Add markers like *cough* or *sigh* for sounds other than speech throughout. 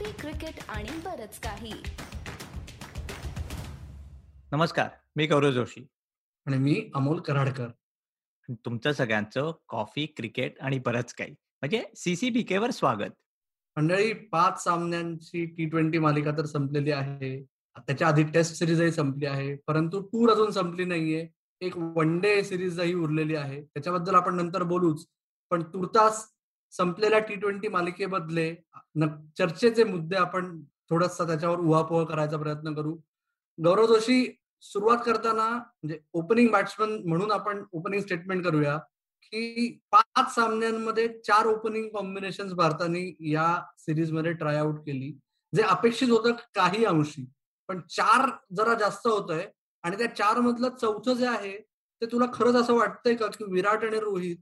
Coffee cricket आणि बरच काही. नमस्कार मी गौरव जोशी. आणि मी अमोल कराडकर. आणि तुमचं सगळ्यांचं कॉफी क्रिकेट आणि बरंच काही. म्हणजे सीसीबीके वर स्वागत. मंडळी पाच सामन्यांची टी ट्वेंटी मालिका तर संपलेली आहे. त्याच्या आधी टेस्ट सिरीजही संपली आहे. परंतु टूर अजून संपली नाहीये. एक वन डे सिरीजही उरलेली आहे. त्याच्याबद्दल आपण नंतर बोलूच. पण तुर्तास संपलेल्या टी ट्वेंटी मालिकेमधले चर्चेचे मुद्दे आपण थोडासा त्याच्यावर उहापोह करायचा प्रयत्न करू. गौरव जोशी सुरुवात करताना म्हणजे ओपनिंग बॅट्समन म्हणून आपण ओपनिंग स्टेटमेंट करूया की पाच सामन्यांमध्ये चार ओपनिंग कॉम्बिनेशन भारताने या सिरीजमध्ये ट्राय आउट केली जे अपेक्षित होतं काही अंशी. पण चार जरा जास्त होत आहे आणि त्या चार मधलं चौथं जे आहे ते तुला खरंच असं वाटतंय का की विराट आणि रोहित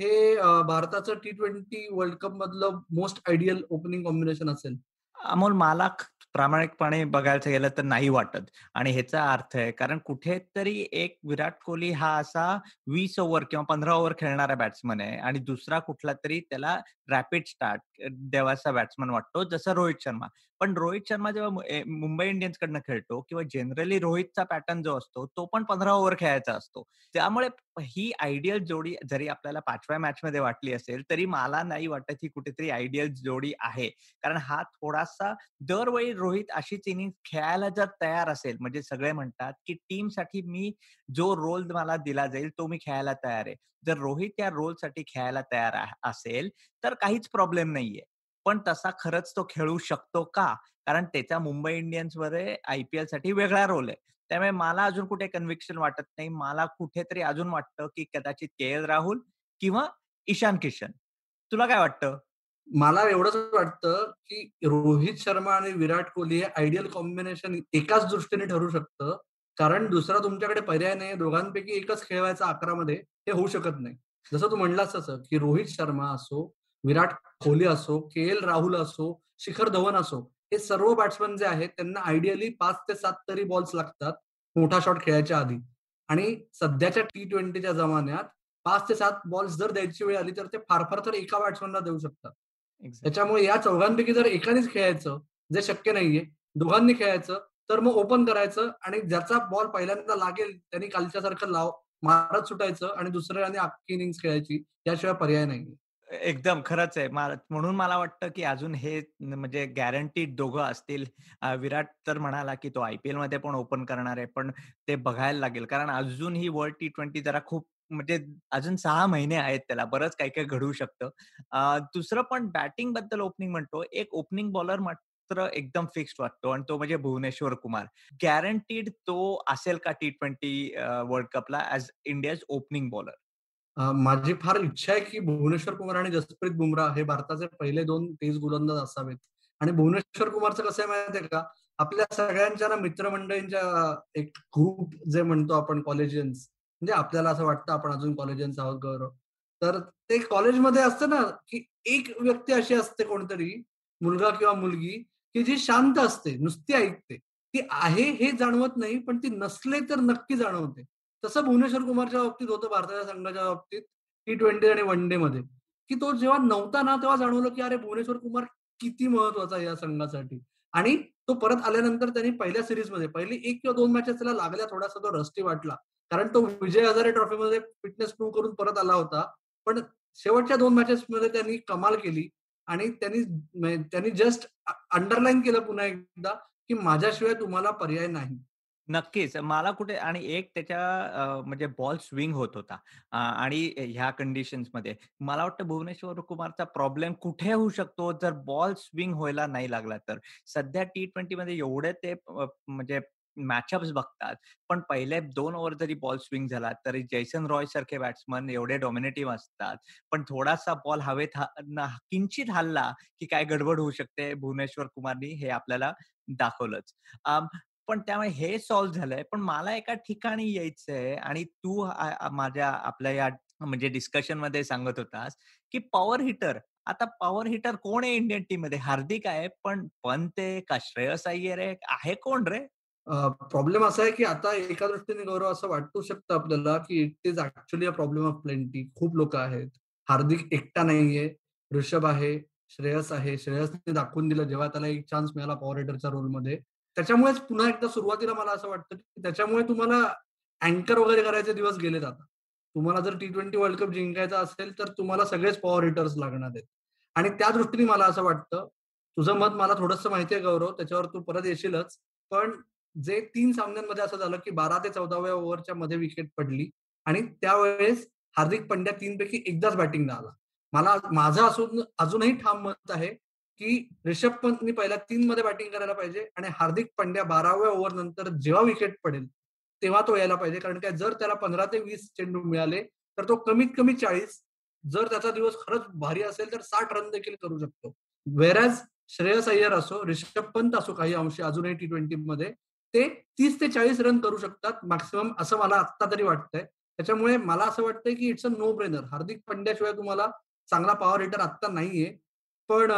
हे भारताचं टी ट्वेंटी वर्ल्ड कप मधलं मोस्ट आयडियल ओपनिंग कॉम्बिनेशन असेल. अमोल मला प्रामाणिकपणे बघायचं गेलं तर नाही वाटत. आणि ह्याचा अर्थ आहे कारण कुठेतरी एक विराट कोहली हा असा वीस ओव्हर किंवा पंधरा ओव्हर खेळणारा बॅट्समन आहे आणि दुसरा कुठला तरी त्याला रॅपिड स्टार्ट देवाचा बॅट्समन वाटतो जसं रोहित शर्मा. पण रोहित शर्मा जेव्हा मुंबई इंडियन्स कडनं खेळतो किंवा जनरली रोहितचा पॅटर्न जो असतो तो पण पंधरा ओव्हर खेळायचा असतो. त्यामुळे ही आयडियल जोडी जरी आपल्याला पाचव्या मॅच मध्ये वाटली असेल तरी मला नाही वाटत ही कुठेतरी आयडियल जोडी आहे. कारण हा थोडासा दरवेळी रोहित अशीच इनिंग खेळायला जर तयार असेल म्हणजे सगळे म्हणतात की टीमसाठी मी जो रोल मला दिला जाईल तो मी खेळायला तयार आहे. जर रोहित या रोलसाठी खेळायला तयार असेल तर काहीच प्रॉब्लेम नाहीये. पण तसा खरंच तो खेळू शकतो का? कारण त्याचा मुंबई इंडियन्समध्ये आयपीएलसाठी वेगळा रोल आहे. त्यामुळे मला अजून कुठे कन्व्हिक्शन वाटत नाही. मला कुठेतरी अजून वाटतं की कदाचित के एल राहुल किंवा ईशान किशन. तुला काय वाटतं? मला एवढंच वाटतं की रोहित शर्मा आणि विराट कोहली हे आयडियल कॉम्बिनेशन एकाच दृष्टीने ठरू शकतं. कारण दुसरा तुमच्याकडे पर्याय नाही. दोघांपैकी एकच खेळवायचा अकरामध्ये हे होऊ शकत नाही. जसं तू म्हणलास तसं की रोहित शर्मा असो विराट कोहली असो के एल राहुल असो शिखर धवन असो हे सर्व बॅट्समन जे आहेत त्यांना आयडियली पाच ते सात तरी बॉल्स लागतात मोठा शॉट खेळायच्या आधी. आणि सध्याच्या टी ट्वेंटीच्या जमान्यात पाच ते सात बॉल्स जर द्यायची वेळ आली तर ते फार फार तर एका बॅट्समनला देऊ शकतात. त्याच्यामुळे या चौघांपैकी जर एकानेच खेळायचं जे शक्य नाहीये दोघांनी खेळायचं तर मग ओपन करायचं आणि ज्याचा बॉल पहिल्यांदा लागेल त्यांनी कालच्या सारखं लाव मारत सुटायचं आणि दुसऱ्याने अख्खी इनिंग्स खेळायची याशिवाय पर्याय नाहीये. एकदम खरंच आहे. म्हणून मला वाटतं की अजून हे म्हणजे गॅरंटीड दोघं असतील विराट तर म्हणाला की तो आयपीएलमध्ये पण ओपन करणार आहे पण ते बघायला लागेल. कारण अजून ही वर्ल्ड टी ट्वेंटी जरा खूप म्हणजे अजून सहा महिने आहेत त्याला बरंच काही काही घडू शकतं. दुसरं पण बॅटिंगबद्दल ओपनिंग म्हणतो. एक ओपनिंग बॉलर मात्र एकदम फिक्स्ड वाटतो आणि तो म्हणजे भुवनेश्वर कुमार. गॅरंटीड तो असेल का टी ट्वेंटी वर्ल्ड कपला ऍज इंडियाज ओपनिंग बॉलर माझी फार इच्छा आहे की भुवनेश्वर कुमार आणि जसप्रीत बुमराह हे भारताचे पहिले दोन तेज गोलंदाज असावेत. आणि भुवनेश्वर कुमारचं कसं आहे माहितीये का? आपल्या सगळ्यांच्या ना मित्रमंडळींच्या एक ग्रुप जे म्हणतो आपण कॉलेजियन्स म्हणजे आपल्याला असं वाटतं आपण अजून कॉलेजियन्स आहोत गौरव. तर ते कॉलेजमध्ये असतं ना की एक व्यक्ती अशी असते कोणतरी मुलगा किंवा मुलगी की जी शांत असते नुसती ऐकते. ती आहे हे जाणवत नाही पण ती नसले तर नक्की जाणवते. तसं भुवनेश्वर कुमारच्या बाबतीत होतं भारताच्या संघाच्या बाबतीत टी ट्वेंटी आणि वन डे मध्ये. की तो जेव्हा नव्हता ना तेव्हा जाणवलं की अरे भुवनेश्वर कुमार किती महत्त्वाचा आहे या संघासाठी. आणि तो परत आल्यानंतर त्यांनी पहिल्या सिरीजमध्ये पहिली एक किंवा दोन मॅचेस त्याला लागल्या थोडासा तो रस्टी वाटला. कारण तो विजय हजारे ट्रॉफीमध्ये फिटनेस प्रूव्ह करून परत आला होता. पण शेवटच्या दोन मॅचेस मध्ये त्यांनी कमाल केली. आणि त्यांनी त्यांनी जस्ट अंडरलाईन केलं पुन्हा एकदा की माझ्याशिवाय तुम्हाला पर्याय नाही. नक्कीच. मला कुठे आणि एक त्याच्या म्हणजे बॉल स्विंग होत होता. आणि ह्या कंडिशन्समध्ये मला वाटतं भुवनेश्वर कुमारचा प्रॉब्लेम कुठे होऊ शकतो? जर बॉल स्विंग व्हायला नाही लागला तर. सध्या टी ट्वेंटी मध्ये एवढे ते म्हणजे मॅचअप्स बघतात. पण पहिले दोन ओव्हर जरी बॉल स्विंग झाला तरी जैसन रॉय सारखे बॅट्समन एवढे डॉमिनेटिव्ह असतात. पण थोडासा बॉल हवेत किंचित हल्ला की काय गडबड होऊ शकते भुवनेश्वर कुमारनी हे आपल्याला दाखवलंच. पण त्यामुळे हे सॉल्व्ह झालंय. पण मला एका ठिकाणी यायचंय आणि तू माझ्या आपल्या या म्हणजे डिस्कशनमध्ये सांगत होतास की पॉवर हिटर. आता पॉवर हिटर कोण आहे इंडियन टीममध्ये हार्दिक आहे पण पंत आहे का श्रेयस अय्यर आहे? आहे कोण रे? प्रॉब्लेम असा आहे की आता एका दृष्टीने गौरव असं वाटू शकतं आपल्याला की it is actually a problem of plenty. खूप लोक आहेत. हार्दिक एकटा नाहीये. ऋषभ आहे. श्रेयस आहे. श्रेयसने दाखवून दिलं. जेव्हा त्याला एक चान्स मिळाला पॉवर हिटरच्या रोलमध्ये त्याच्यामुळेच पुन्हा एकदा सुरुवातीला मला असं वाटतं की त्याच्यामुळे तुम्हाला अँकर वगैरे करायचे दिवस गेले आता. तुम्हाला जर टी ट्वेंटी वर्ल्ड कप जिंकायचा असेल तर तुम्हाला सगळेच पॉवर हिटर्स लागणार आहेत. आणि त्या दृष्टीने मला असं वाटतं तुझं मत मला थोडंसं माहिती आहे गौरव त्याच्यावर तू परत येशीलच. पण जे तीन सामन्यांमध्ये असं झालं की बारा ते चौदाव्या ओव्हरच्या मध्ये विकेट पडली आणि त्यावेळेस हार्दिक पंड्या तीन पैकी एकदाच बॅटिंगला आला. मला माझं असून अजूनही ठाम मत आहे की रिषभ पंतनी पहिल्या तीन मध्ये बॅटिंग करायला पाहिजे आणि हार्दिक पांड्या बाराव्या ओव्हर नंतर जेव्हा विकेट पडेल तेव्हा तो यायला पाहिजे. कारण काय जर त्याला पंधरा ते वीस चेंडू मिळाले तर तो कमीत कमी चाळीस जर त्याचा दिवस खरंच भारी असेल तर साठ रन देखील करू शकतो. वेरॅज श्रेयस अय्यर असो रिषभ पंत असो काही अंशी अजूनही टी ट्वेंटी मध्ये ते तीस ते चाळीस रन करू शकतात मॅक्सिमम असं मला आत्ता तरी वाटतंय. त्याच्यामुळे मला असं वाटतंय की it's a no brainer Hardik पांड्याशिवाय तुम्हाला चांगला पॉवर हिटर आत्ता नाहीये. पण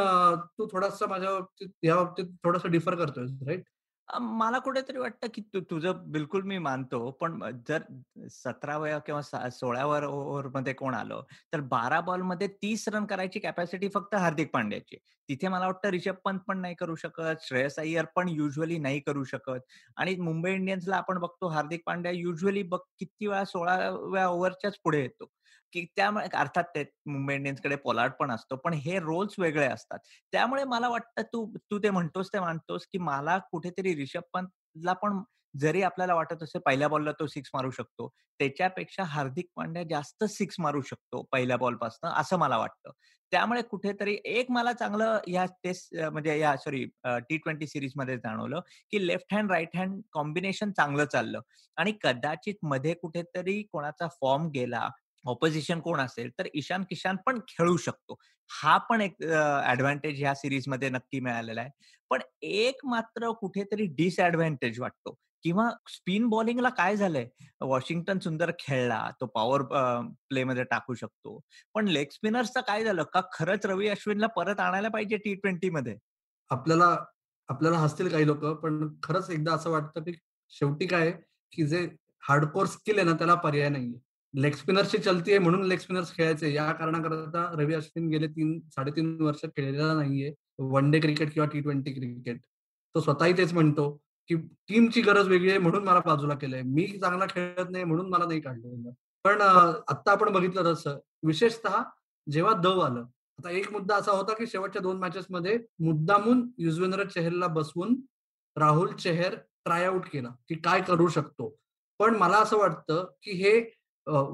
तू थोडासा माझ्या बाबतीत या बाबतीत थोडस डिफर करतोय राईट? मला कुठेतरी वाटतं की तू तुझं बिलकुल मी मानतो पण जर सतराव्या किंवा सोळाव्या ओव्हरमध्ये कोण आलं तर बारा बॉलमध्ये तीस रन करायची कॅपॅसिटी फक्त हार्दिक पांड्याची. तिथे मला वाटतं रिषभ पंत पण नाही करू शकत श्रेयस अय्यर पण युजली नाही करू शकत आणि मुंबई इंडियन्सला आपण बघतो हार्दिक पांड्या युजली बघ किती वेळा सोळाव्या ओव्हरच्याच पुढे येतो. की त्यामुळे अर्थात ते मुंबई इंडियन्सकडे पोलार्ड पण असतो पण हे रोल्स वेगळे असतात. त्यामुळे मला वाटतं तू तू ते म्हणतोस ते मानतोस की मला कुठेतरी रिषभ पंतला पण जरी आपल्याला वाटत असेल पहिल्या बॉलला तो सिक्स मारू शकतो त्याच्यापेक्षा हार्दिक पांड्या जास्त सिक्स मारू शकतो पहिल्या बॉलपासून असं मला वाटतं. त्यामुळे कुठेतरी एक मला चांगलं या टेस्ट म्हणजे या सॉरी टी ट्वेंटी सिरीजमध्ये जाणवलं की left hand right hand combination चांगलं चाललं. आणि कदाचित मध्ये कुठेतरी कोणाचा फॉर्म गेला ऑपोजिशन कोण असेल तर ईशान किशान पण खेळू शकतो. हा पण एक ऍडव्हान्टेज ह्या सिरीजमध्ये नक्की मिळालेला आहे. पण एक मात्र कुठेतरी डिसएडव्हान्टेज वाटतो. किंवा स्पिन बॉलिंगला काय झालंय? वॉशिंग्टन सुंदर खेळला तो पॉवर प्ले मध्ये टाकू शकतो. पण लेग स्पिनर्सचं काय झालं? का खरंच रवी अश्विनला परत आणायला पाहिजे टी ट्वेंटी मध्ये? आपल्याला आपल्याला हसतील काही लोक पण खरंच एकदा असं वाटतं की शेवटी काय की जे हार्डकोर स्किल आहे ना त्याला पर्याय नाहीये. लेग स्पिनर्सची चलती आहे म्हणून लेग स्पिनर्स खेळायचे. या कारणाकरता रवी अश्विन गेले तीन साडेतीन वर्ष खेळलेला नाहीये. वन डे क्रिकेट किंवा टी ट्वेंटी क्रिकेट. तो स्वतःही तेच म्हणतो की टीमची गरज वेगळी आहे म्हणून मला बाजूला केलंय. मी चांगला खेळत नाही म्हणून मला नाही काढलेलं. पण आता आपण बघितलं तसं विशेषतः जेव्हा दव आलं आता एक मुद्दा असा होता की शेवटच्या दोन मॅचेस मध्ये मुद्दामून युजवेंद्र चेहरला बसवून राहुल चेहर ट्राय आउट केला की काय करू शकतो. पण मला असं वाटतं की हे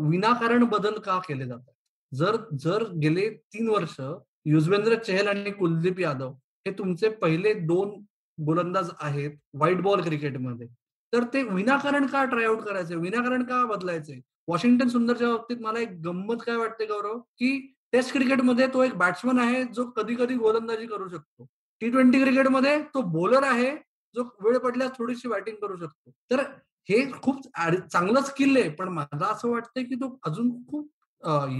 विनाकारण बदल का केले जातात? जर जर गेले तीन वर्ष युजवेंद्र चहल आणि कुलदीप यादव हे तुमचे पहिले दोन गोलंदाज आहेत व्हाईट बॉल क्रिकेटमध्ये तर ते विनाकारण का ट्रायआउट करायचे? विनाकारण का बदलायचे? वॉशिंग्टन सुंदरच्या बाबतीत मला एक गंमत काय वाटते गौरव? की टेस्ट क्रिकेटमध्ये तो एक बॅट्समन आहे जो कधी कधी गोलंदाजी करू शकतो. टी ट्वेंटी क्रिकेटमध्ये तो बॉलर आहे जो वेळ पडल्यास थोडीशी बॅटिंग करू शकतो. तर हे खूप चांगलं स्किल आहे. पण मला असं वाटतंय की तो अजून खूप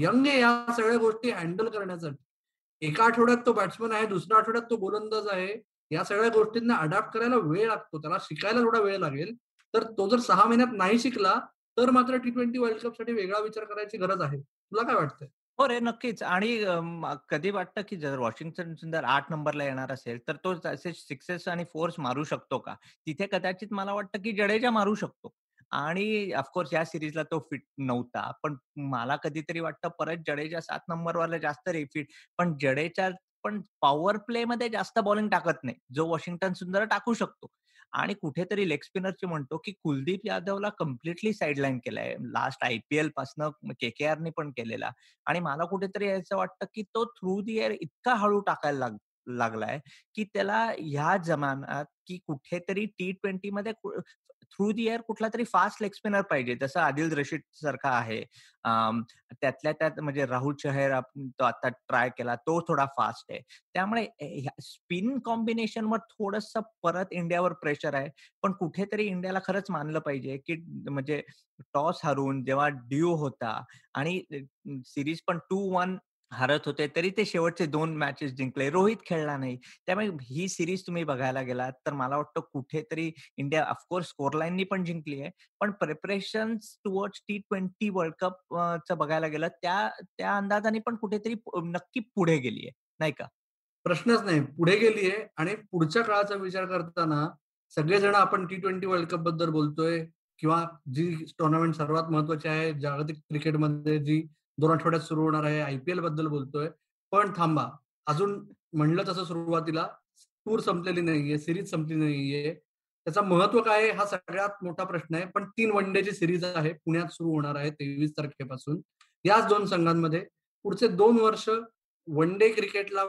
यंग आहे या सगळ्या गोष्टी हँडल करण्यासाठी. एका आठवड्यात तो बॅट्समन आहे दुसऱ्या आठवड्यात तो गोलंदाज आहे. या सगळ्या गोष्टींना अडॅप्ट करायला वेळ लागतो. त्याला शिकायला थोडा वेळ लागेल. तर तो जर सहा महिन्यात नाही शिकला तर मात्र टी ट्वेंटी वर्ल्ड कपसाठी वेगळा विचार करायची गरज आहे. तुला काय वाटतंय? हो रे नक्कीच. आणि कधी वाटतं की जर वॉशिंग्टन सुंदर आठ नंबरला येणार असेल तर तो असे सिक्सेस आणि फोर्स मारू शकतो का? तिथे कदाचित मला वाटतं की जडेजा मारू शकतो. आणि ऑफकोर्स या सिरीजला तो फिट नव्हता. पण मला कधीतरी वाटतं परत जडेजा सात नंबरवाला जास्त रिफिट पण जडेजा पण पॉवर प्ले मध्ये जास्त बॉलिंग टाकत नाही. जो वॉशिंग्टन सुंदर टाकू शकतो. आणि कुठेतरी लेग स्पिनरची म्हणतो की कुलदीप यादवला कम्प्लिटली साईडलाईन केलाय. लास्ट आयपीएल पासनं के के आरने पण केलेला. आणि मला कुठेतरी असं वाटतं की तो थ्रू दी एअर इतका हळू टाकायला लाग लागलाय की त्याला ह्या जमान्यात की कुठेतरी टी ट्वेंटी मध्ये थ्रू दी एअर कुठला तरी फास्ट लेग स्पिनर पाहिजे. जसं आदिल रशीद सारखा आहे. त्यातल्या त्यात म्हणजे राहुल चहर तो आता ट्राय केला तो थोडा फास्ट आहे. त्यामुळे स्पिन कॉम्बिनेशनवर थोडस परत इंडियावर प्रेशर आहे. पण कुठेतरी इंडियाला खरंच मानलं पाहिजे की म्हणजे टॉस हरून जेव्हा ड्यू होता आणि सिरीज पण टू वन हरत होते तरी ते शेवटचे दोन मॅचेस जिंकले. रोहित खेळला नाही. त्यामुळे ही सिरीज तुम्ही बघायला गेलात तर मला वाटतं कुठेतरी इंडिया ऑफकोर्स स्कोरलाईननी पण जिंकली आहे. पण preparation towards T twenty world cup च बघायला गेलं त्या त्या अंदाजाने पण कुठेतरी नक्की पुढे गेली आहे नाही का? प्रश्नच नाही. पुढे गेलीये आणि पुढच्या काळाचा विचार करताना सगळेजण आपण टी ट्वेंटी वर्ल्ड कपबद्दल बोलतोय किंवा जी टुर्नामेंट सर्वात महत्वाची आहे जागतिक क्रिकेटमध्ये जी दोन आठवड्यात सुरू होणार आहे. आयपीएलबद्दल बोलतोय. पण थांबा. अजून म्हणलं तसं सुरुवातीला. टूर संपलेली नाहीये. सिरीज संपली नाहीये. त्याचा महत्त्व काय आहे? हा सगळ्यात मोठा प्रश्न आहे. पण तीन वन डेची सिरीज आहे. पुण्यात सुरू होणार आहे तेवीस तारखेपासून. याच दोन संघांमध्ये पुढचे दोन वर्ष वन डे क्रिकेटला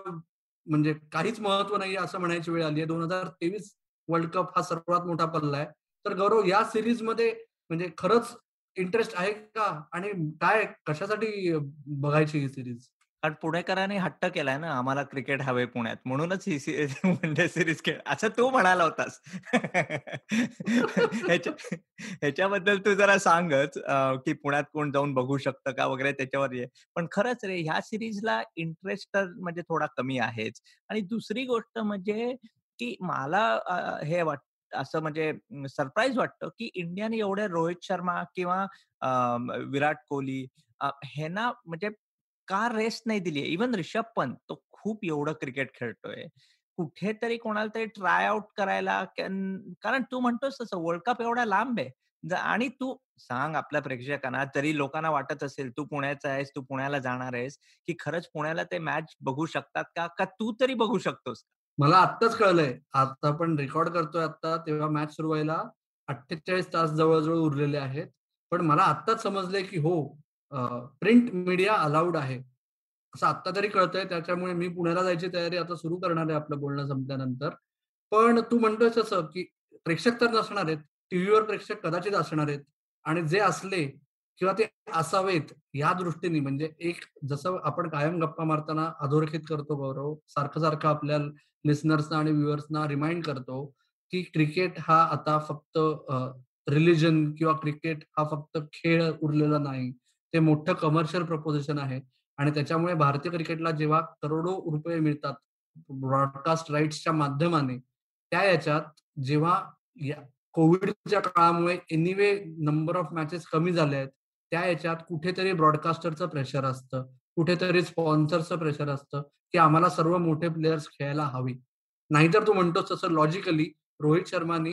म्हणजे काहीच महत्त्व नाही असं म्हणायची वेळ आली आहे दोन हजार तेवीस वर्ल्ड कप हा सर्वात मोठा पल्ला आहे. तर गौरव या सिरीजमध्ये म्हणजे खरंच इंटरेस्ट आहे का? आणि काय कशासाठी बघायची ही सिरीज कारण पुणेकरांनी हट्ट केलाय ना आम्हाला क्रिकेट हवे पुण्यात. म्हणूनच ही वन डे सिरीज खेळ असं तू म्हणाला होतास. *laughs* ह्याच्याबद्दल तू जरा सांगच की पुण्यात कोण जाऊन बघू शकतं का वगैरे त्याच्यावर ये. पण खरंच रे ह्या सिरीजला इंटरेस्ट तर म्हणजे थोडा कमी आहेच. आणि दुसरी गोष्ट म्हणजे की मला हे वाटतं असं म्हणजे सरप्राईज वाटतं की इंडियाने एवढे रोहित शर्मा किंवा विराट कोहली ह्यांना म्हणजे का रेस्ट नाही दिली इवन रिषभ पंत तो खूप एवढं क्रिकेट खेळतोय. कुठेतरी कोणाला तरी ट्राय आउट करायला कारण तू म्हणतोस तसं वर्ल्ड कप एवढा लांब आहे. आणि तू सांग आपल्या प्रेक्षकांना तरी लोकांना वाटत असेल तू पुण्याचा आहेस तू पुण्याला जाणार आहेस की खरंच पुण्याला ते मॅच बघू शकतात का? का तू तरी बघू शकतोस मला आत्ताच कळलंय. आता आपण रेकॉर्ड करतोय आता तेव्हा मॅच सुरू व्हायला अठ्ठेचाळीस तास जवळजवळ उरलेले आहेत. पण मला आत्ताच समजलंय की हो प्रिंट मीडिया अलाउड आहे. असं आत्ता तरी कळतंय. त्याच्यामुळे मी पुण्याला जायची तयारी आता सुरू करणार आहे आपलं बोलणं संपल्यानंतर. पण तू म्हणतोय तसं की प्रेक्षक तर नसणार आहेत. टीव्हीवर प्रेक्षक कदाचित असणार आहेत. आणि जे असले किंवा ते असावेत या दृष्टीने म्हणजे एक जसं आपण कायम गप्पा मारताना अधोरेखित करतो गौरव सारखं सारखं आपल्या लिसनर्सना आणि व्ह्युअर्सना रिमाइंड करतो की क्रिकेट हा आता फक्त रिलिजन किंवा क्रिकेट हा फक्त खेळ उरलेला नाही. ते मोठं कमर्शियल प्रपोजिशन आहे आणि त्याच्यामुळे भारतीय क्रिकेटला जेव्हा करोडो रुपये मिळतात ब्रॉडकास्ट राईट्सच्या माध्यमाने त्या याच्यात जेव्हा कोविडच्या काळामुळे एनिवे नंबर ऑफ मॅचेस कमी झाल्या आहेत त्या याच्यात कुठेतरी ब्रॉडकास्टरचं प्रेशर असतं कुठेतरी स्पॉन्सरचं प्रेशर असतं की आम्हाला सर्व मोठे प्लेयर्स खेळायला हवी. नाहीतर तू म्हणतोस तसं लॉजिकली रोहित शर्मानी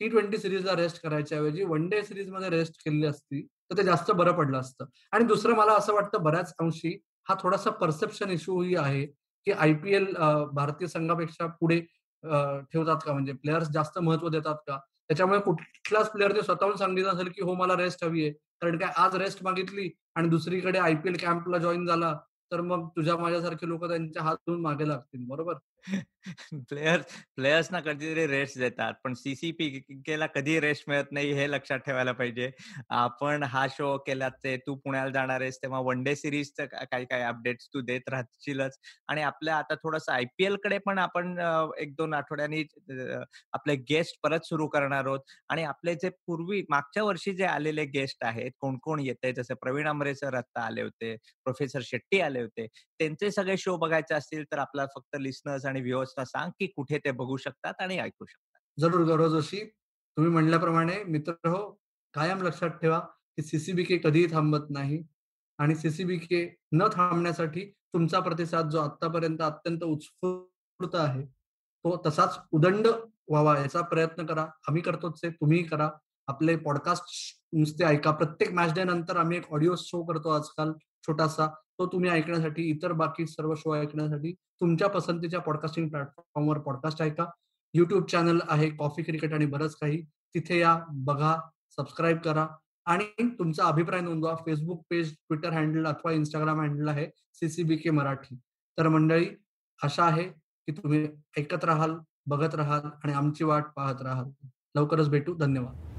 टी ट्वेंटी सिरीजला रेस्ट करायच्या ऐवजी वन डे सिरीजमध्ये रेस्ट केली असती तर ते जास्त बरं पडलं असतं. आणि दुसरं मला असं वाटतं बऱ्याच अंशी हा थोडासा परसेप्शन इश्यूही आहे की आयपीएल भारतीय संघापेक्षा पुढे ठेवतात का? म्हणजे प्लेयर्स जास्त महत्त्व देतात का? त्याच्यामुळे कुठलाच प्लेअरने स्वतःहून सांगितलं असेल की हो मला रेस्ट हवी आहे. कारण काय आज रेस्ट मागितली आणि दुसरीकडे आयपीएल कॅम्पला जॉईन झाला तर मग तुझ्या माझ्यासारखे लोक त्यांच्या हात धुवून मागे लागतील बरोबर? *laughs* प्लेयर्स प्लेयर्सना कधीतरी रेस्ट देतात. पण सीसीपी केला कधी रेस्ट मिळत नाही हे लक्षात ठेवायला पाहिजे. आपण हा शो केला ते तू पुण्याला जाणार आहेस तेव्हा वन डे सिरीजचं काही काही अपडेट्स तू देत राहशीलच आणि आपल्या आता थोडस आयपीएलकडे पण आपण एक दोन आठवड्यांनी आपले गेस्ट परत सुरू करणार आहोत. आणि आपले जे पूर्वी मागच्या वर्षी जे आलेले गेस्ट आहेत कोण कोण येते जसे प्रवीण आमरे सर आता आले होते प्रोफेसर शेट्टी आले होते. त्यांचे सगळे शो बघायचे असतील तर आपल्याला फक्त लिस्नर्स आणि व्ह्युअर्सला सांग की कुठे ते बघू शकतात आणि ऐकू शकतात. जरूर गौरव जोशी तुम्ही म्हणल्याप्रमाणे मित्र हो कायम लक्षात ठेवा की सीसीबीके कधीही थांबत नाही. आणि सीसीबीके न थांबण्यासाठी तुमचा प्रतिसाद जो आतापर्यंत अत्यंत उत्स्फूर्त आहे तो तसाच उदंड व्हावा याचा प्रयत्न करा. आम्ही करतोच तुम्ही करा. आपले पॉडकास्ट नुसते ऐका. प्रत्येक मॅच डे नंतर आम्ही एक ऑडिओ शो करतो आजकाल छोटासा. तो तुम्ही ऐकण्यासाठी इतर बाकी सर्व शो ऐकण्यासाठी तुमच्या पसंतीच्या पॉडकास्टिंग प्लॅटफॉर्मवर पॉडकास्ट ऐका. युट्यूब चॅनल आहे कॉफी क्रिकेट आणि बरंच काही. तिथे या बघा सबस्क्राईब करा आणि तुमचा अभिप्राय नोंदवा. फेसबुक पेज ट्विटर हँडल अथवा इंस्टाग्राम हँडल आहे सीसीबी के मराठी. तर मंडळी आशा आहे की तुम्ही ऐकत राहाल बघत राहाल आणि आमची वाट पाहत राहाल. लवकरच भेटू. धन्यवाद.